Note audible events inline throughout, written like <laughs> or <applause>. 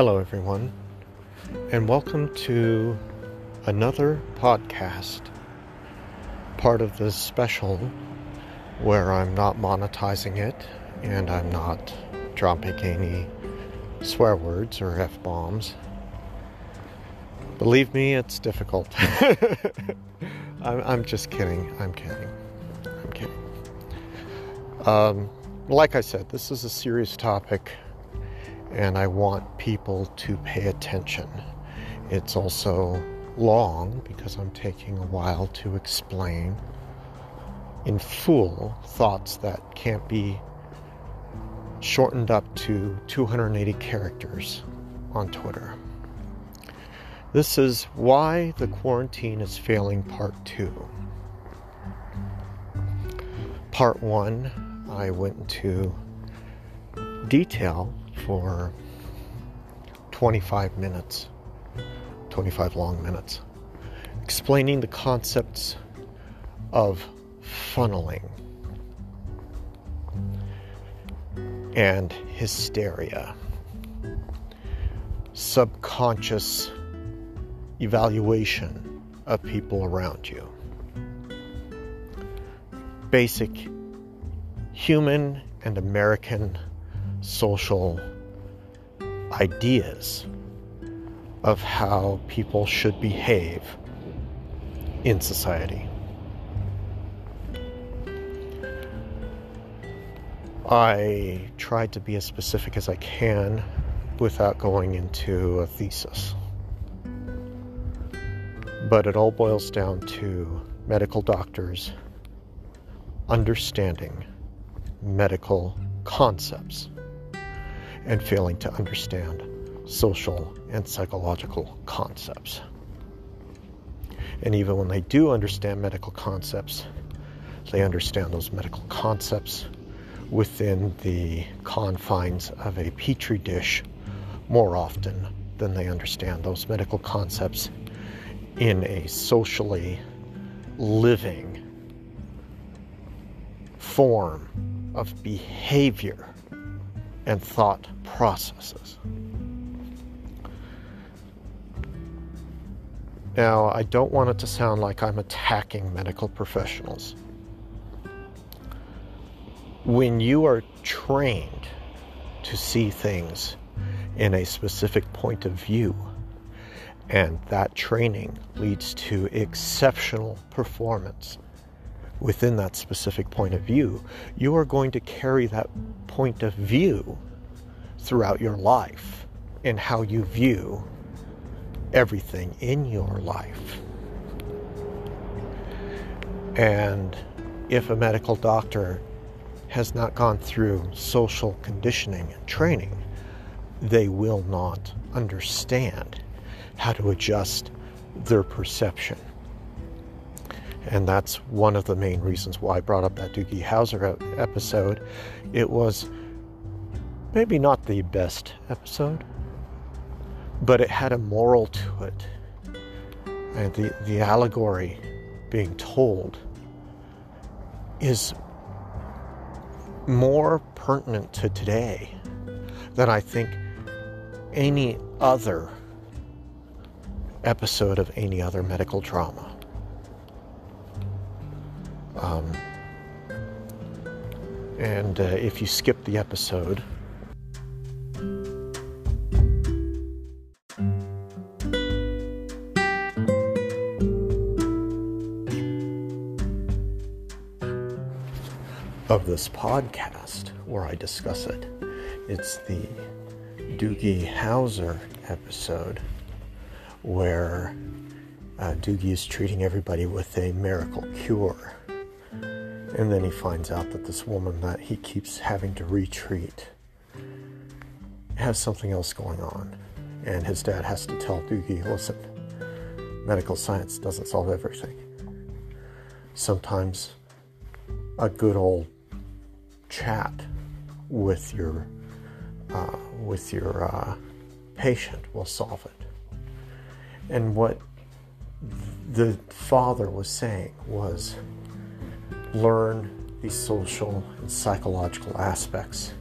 Hello, everyone, and welcome to another podcast, part of this special where I'm not monetizing it and I'm not dropping any swear words or F bombs. Believe me, it's difficult. <laughs> I'm, I'm, just kidding. I'm kidding. I'm kidding. Um, like I said, this is a serious topic and I want people to pay attention. It's also long because I'm taking a while to explain in full thoughts that can't be shortened up to 280 characters on Twitter. This is why the quarantine is failing part 2. Part 1, I went into detail for 25 minutes, 25 long minutes, explaining the concepts of funneling and hysteria, subconscious evaluation of people around you, basic human and American social ideas of how people should behave in society. I tried to be as specific as I can without going into a thesis. But it all boils down to medical doctors understanding medical concepts and failing to understand social and psychological concepts. And even when they do understand medical concepts, they understand those medical concepts within the confines of a petri dish more often than they understand those medical concepts in a socially living form of behavior and thought processes. Now, I don't want it to sound like I'm attacking medical professionals. When you are trained to see things in a specific point of view, and that training leads to exceptional performance within that specific point of view, you are going to carry that point of view throughout your life and how you view everything in your life. And if a medical doctor has not gone through social conditioning and training, they will not understand how to adjust their perception and that's one of the main reasons why I brought up that Doogie Howser episode. It was maybe not the best episode, but it had a moral to it. And the, the allegory being told is more pertinent to today than I think any other episode of any other medical drama. Um, and uh, if you skip the episode, of this podcast where I discuss it, it's the Doogie Howser episode where uh, Doogie is treating everybody with a miracle cure. And then he finds out that this woman that he keeps having to retreat has something else going on. And his dad has to tell Doogie, listen, medical science doesn't solve everything. Sometimes a good old chat with your uh, with your uh, patient will solve it. And what the father was saying was learn the social and psychological aspects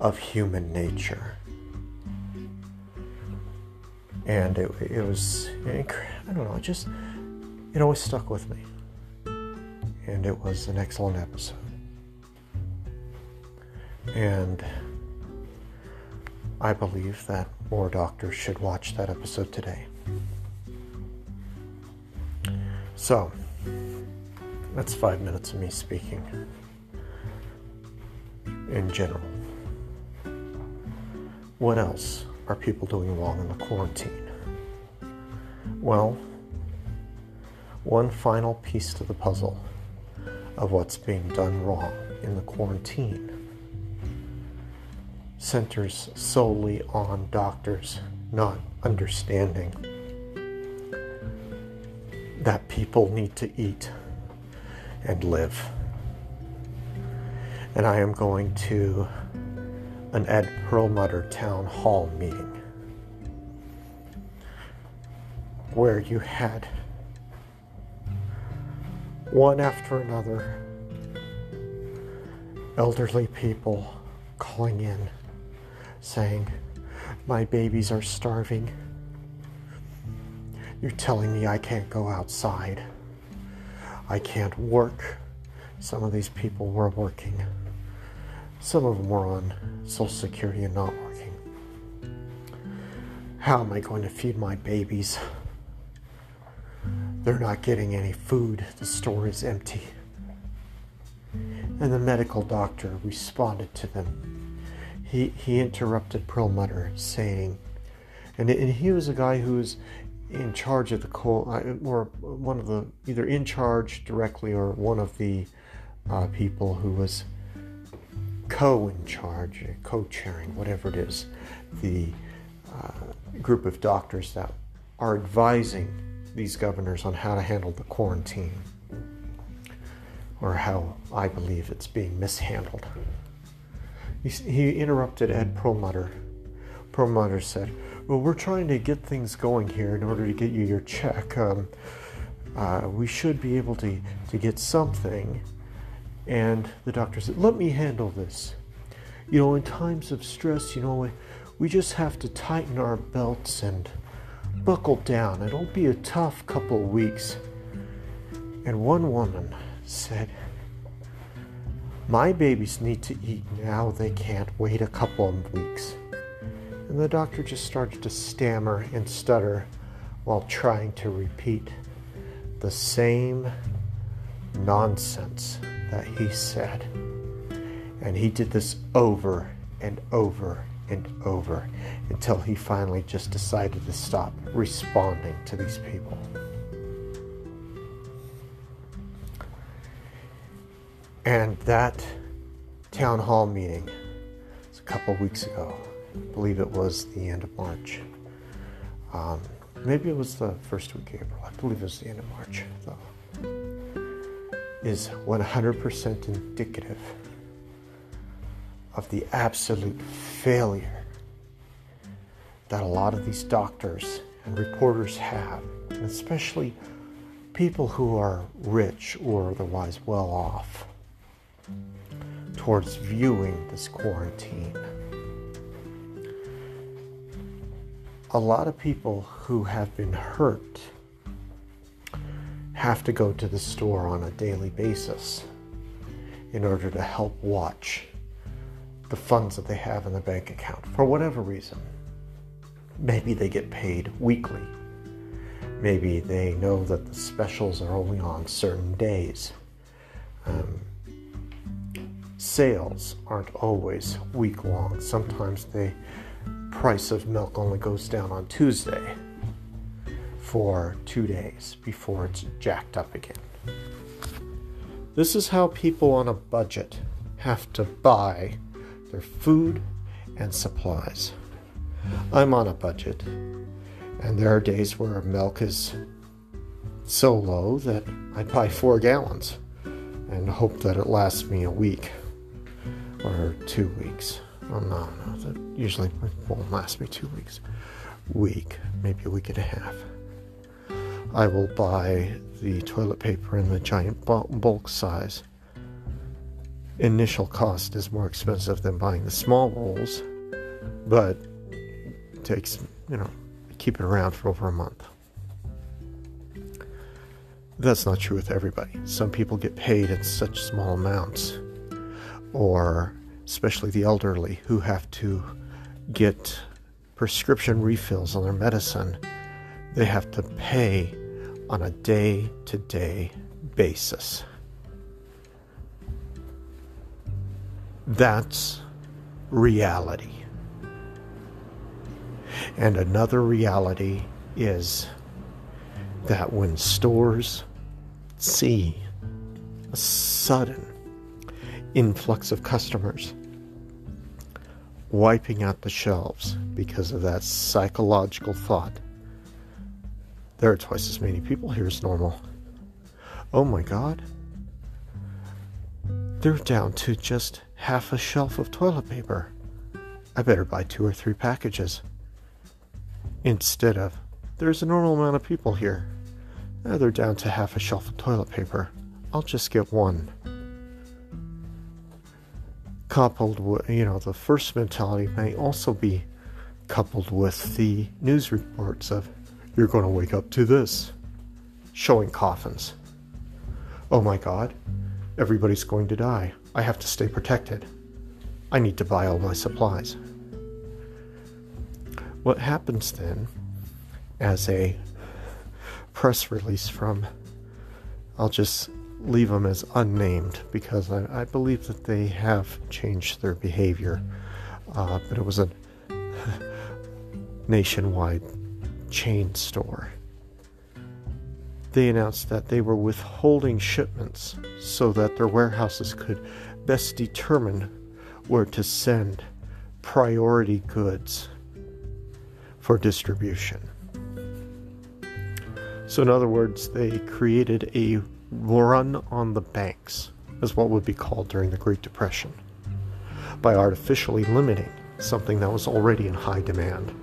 of human nature. and it, it was I don't know, it just it always stuck with me, and it was an excellent episode, and I believe that more doctors should watch that episode today. So, that's five minutes of me speaking in general. What else are people doing wrong in the quarantine? Well, one final piece to the puzzle of what's being done wrong in the quarantine centers solely on doctors not understanding that people need to eat and live. And I am going to an Ed Perlmutter town hall meeting where you had one after another elderly people calling in saying, My babies are starving. You're telling me I can't go outside. I can't work. Some of these people were working. Some of them were on Social Security and not working. How am I going to feed my babies? They're not getting any food. The store is empty. And the medical doctor responded to them. He, he interrupted Perlmutter, saying, and, and he was a guy who was in charge of the co uh, or one of the either in charge directly or one of the uh, people who was co in charge, co chairing, whatever it is, the uh, group of doctors that are advising these governors on how to handle the quarantine or how I believe it's being mishandled. He, he interrupted Ed Perlmutter. Perlmutter said, Well, we're trying to get things going here in order to get you your check. Um, uh, we should be able to, to get something. And the doctor said, Let me handle this. You know, in times of stress, you know, we just have to tighten our belts and buckle down. It'll be a tough couple of weeks. And one woman said, My babies need to eat now. They can't wait a couple of weeks. And the doctor just started to stammer and stutter while trying to repeat the same nonsense that he said. And he did this over and over and over until he finally just decided to stop responding to these people. And that town hall meeting was a couple weeks ago. Believe it was the end of March. Um, maybe it was the first week of April. I believe it was the end of March, though. Is 100% indicative of the absolute failure that a lot of these doctors and reporters have, and especially people who are rich or otherwise well off, towards viewing this quarantine. A lot of people who have been hurt have to go to the store on a daily basis in order to help watch the funds that they have in the bank account for whatever reason. Maybe they get paid weekly. Maybe they know that the specials are only on certain days. Um, sales aren't always week long. Sometimes the price of milk only goes down on Tuesday for two days before it's jacked up again. This is how people on a budget have to buy their food and supplies. I'm on a budget, and there are days where milk is so low that I buy four gallons and hope that it lasts me a week or two weeks. Well, no, no, that usually won't last me two weeks. Week, maybe a week and a half. I will buy the toilet paper in the giant bulk size initial cost is more expensive than buying the small rolls, but it takes, you know, keep it around for over a month. That's not true with everybody. Some people get paid in such small amounts, or especially the elderly who have to get prescription refills on their medicine, they have to pay on a day to day basis. That's reality. And another reality is that when stores see a sudden influx of customers wiping out the shelves because of that psychological thought, there are twice as many people here as normal. Oh my god. They're down to just half a shelf of toilet paper. I better buy two or three packages. Instead of, there's a normal amount of people here. Uh, they're down to half a shelf of toilet paper. I'll just get one. Coupled with, you know, the first mentality may also be coupled with the news reports of, you're going to wake up to this, showing coffins. Oh my god, everybody's going to die. I have to stay protected. I need to buy all my supplies. What happens then, as a press release from, I'll just leave them as unnamed because I, I believe that they have changed their behavior, uh, but it was a <laughs> nationwide chain store. They announced that they were withholding shipments so that their warehouses could best determine where to send priority goods for distribution. So, in other words, they created a run on the banks, as what would be called during the Great Depression, by artificially limiting something that was already in high demand.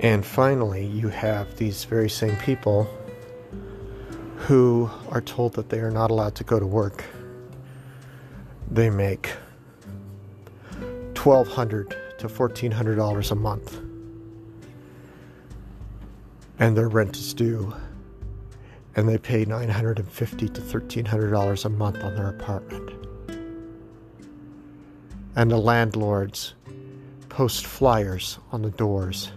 And finally, you have these very same people who are told that they are not allowed to go to work. They make 1,200 to $1,400 a month. And their rent is due. And they pay 950 to $1,300 a month on their apartment. And the landlords post flyers on the doors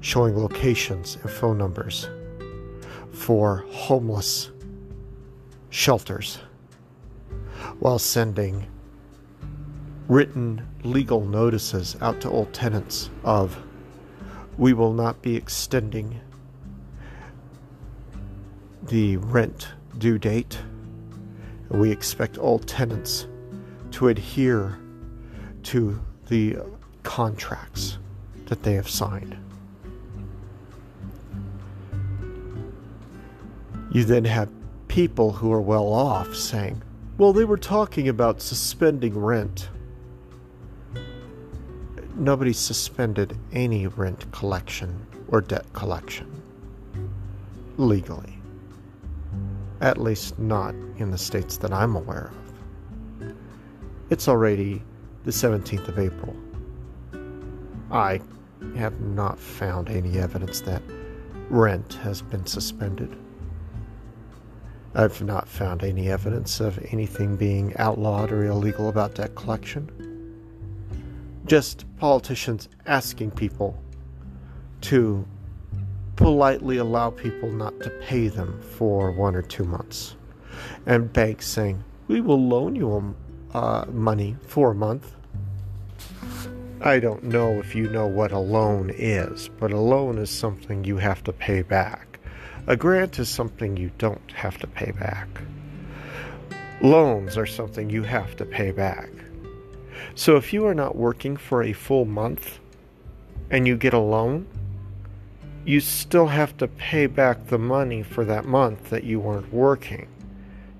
showing locations and phone numbers for homeless shelters while sending written legal notices out to old tenants of we will not be extending the rent due date. We expect all tenants to adhere to the contracts that they have signed. You then have people who are well off saying, well, they were talking about suspending rent. Nobody suspended any rent collection or debt collection legally. At least not in the states that I'm aware of. It's already the 17th of April. I have not found any evidence that rent has been suspended. I've not found any evidence of anything being outlawed or illegal about debt collection. Just politicians asking people to politely allow people not to pay them for one or two months. And banks saying, we will loan you uh, money for a month. I don't know if you know what a loan is, but a loan is something you have to pay back. A grant is something you don't have to pay back. Loans are something you have to pay back. So if you are not working for a full month and you get a loan, you still have to pay back the money for that month that you weren't working.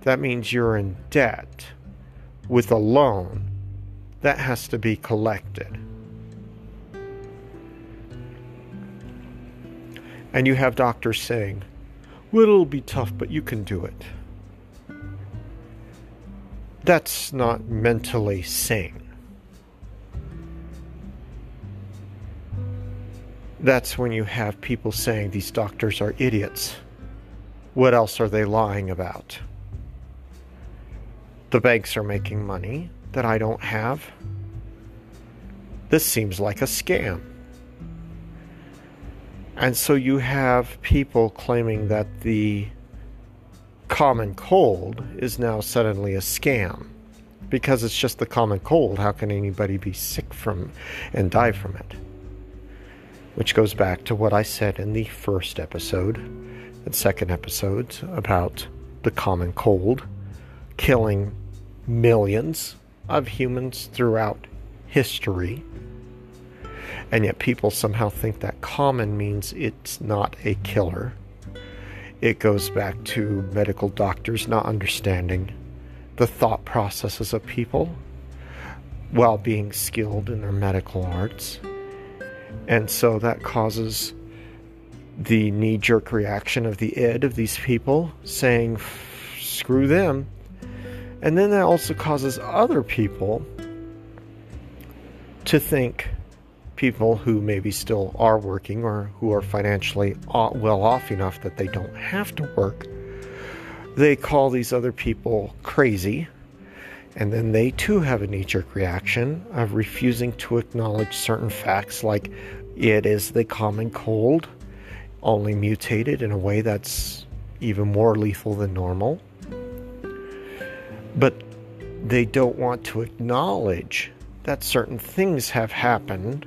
That means you're in debt with a loan that has to be collected. And you have doctors saying, well, it'll be tough, but you can do it. That's not mentally sane. That's when you have people saying these doctors are idiots. What else are they lying about? The banks are making money that I don't have. This seems like a scam. And so you have people claiming that the common cold is now suddenly a scam because it's just the common cold. How can anybody be sick from and die from it? Which goes back to what I said in the first episode and second episodes about the common cold killing millions of humans throughout history. And yet, people somehow think that common means it's not a killer. It goes back to medical doctors not understanding the thought processes of people while being skilled in their medical arts. And so that causes the knee jerk reaction of the id of these people saying, screw them. And then that also causes other people to think people who maybe still are working or who are financially well off enough that they don't have to work, they call these other people crazy. And then they too have a knee jerk reaction of refusing to acknowledge certain facts, like it is the common cold, only mutated in a way that's even more lethal than normal. But they don't want to acknowledge that certain things have happened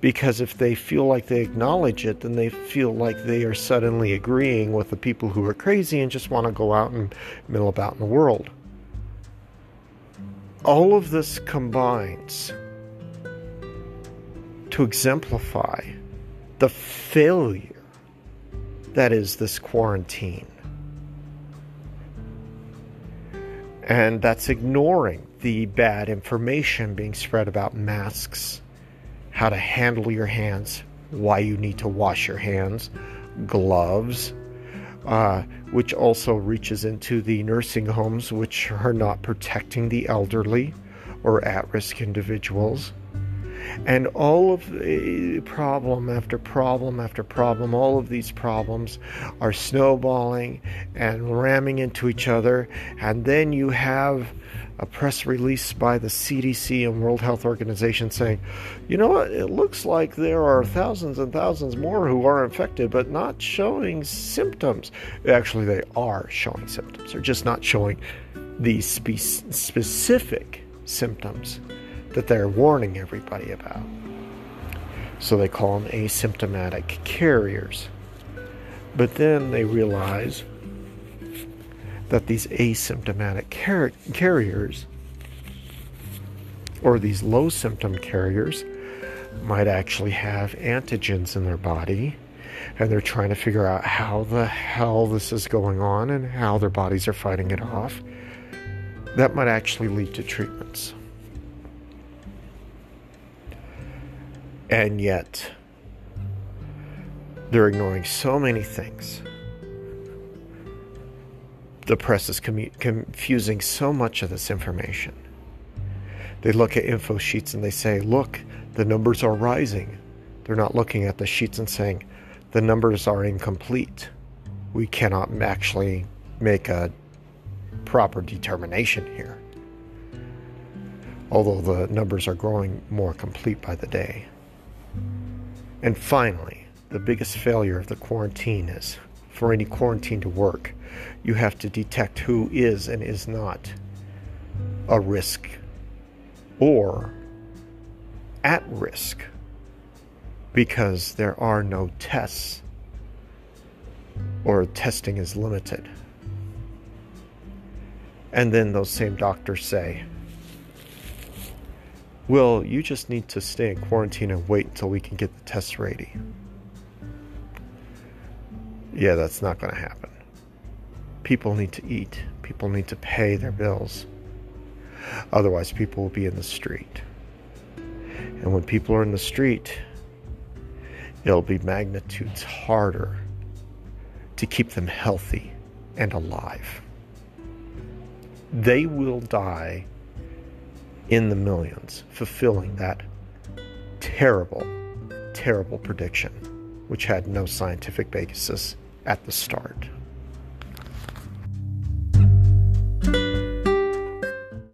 because if they feel like they acknowledge it, then they feel like they are suddenly agreeing with the people who are crazy and just want to go out and middle about in the world. All of this combines to exemplify the failure that is this quarantine. And that's ignoring the bad information being spread about masks, how to handle your hands, why you need to wash your hands, gloves, uh, which also reaches into the nursing homes, which are not protecting the elderly or at risk individuals. And all of the problem after problem after problem, all of these problems are snowballing and ramming into each other. And then you have a press release by the CDC and World Health Organization saying, you know what, it looks like there are thousands and thousands more who are infected but not showing symptoms. Actually, they are showing symptoms, they're just not showing these spe- specific symptoms that they're warning everybody about. So they call them asymptomatic carriers. But then they realize that these asymptomatic car- carriers or these low symptom carriers might actually have antigens in their body and they're trying to figure out how the hell this is going on and how their bodies are fighting it off. That might actually lead to treatments. And yet, they're ignoring so many things. The press is commu- confusing so much of this information. They look at info sheets and they say, look, the numbers are rising. They're not looking at the sheets and saying, the numbers are incomplete. We cannot actually make a proper determination here. Although the numbers are growing more complete by the day. And finally, the biggest failure of the quarantine is for any quarantine to work, you have to detect who is and is not a risk or at risk because there are no tests or testing is limited. And then those same doctors say, well, you just need to stay in quarantine and wait until we can get the tests ready. Yeah, that's not going to happen. People need to eat, people need to pay their bills. Otherwise, people will be in the street. And when people are in the street, it'll be magnitudes harder to keep them healthy and alive. They will die in the millions, fulfilling that terrible, terrible prediction, which had no scientific basis at the start.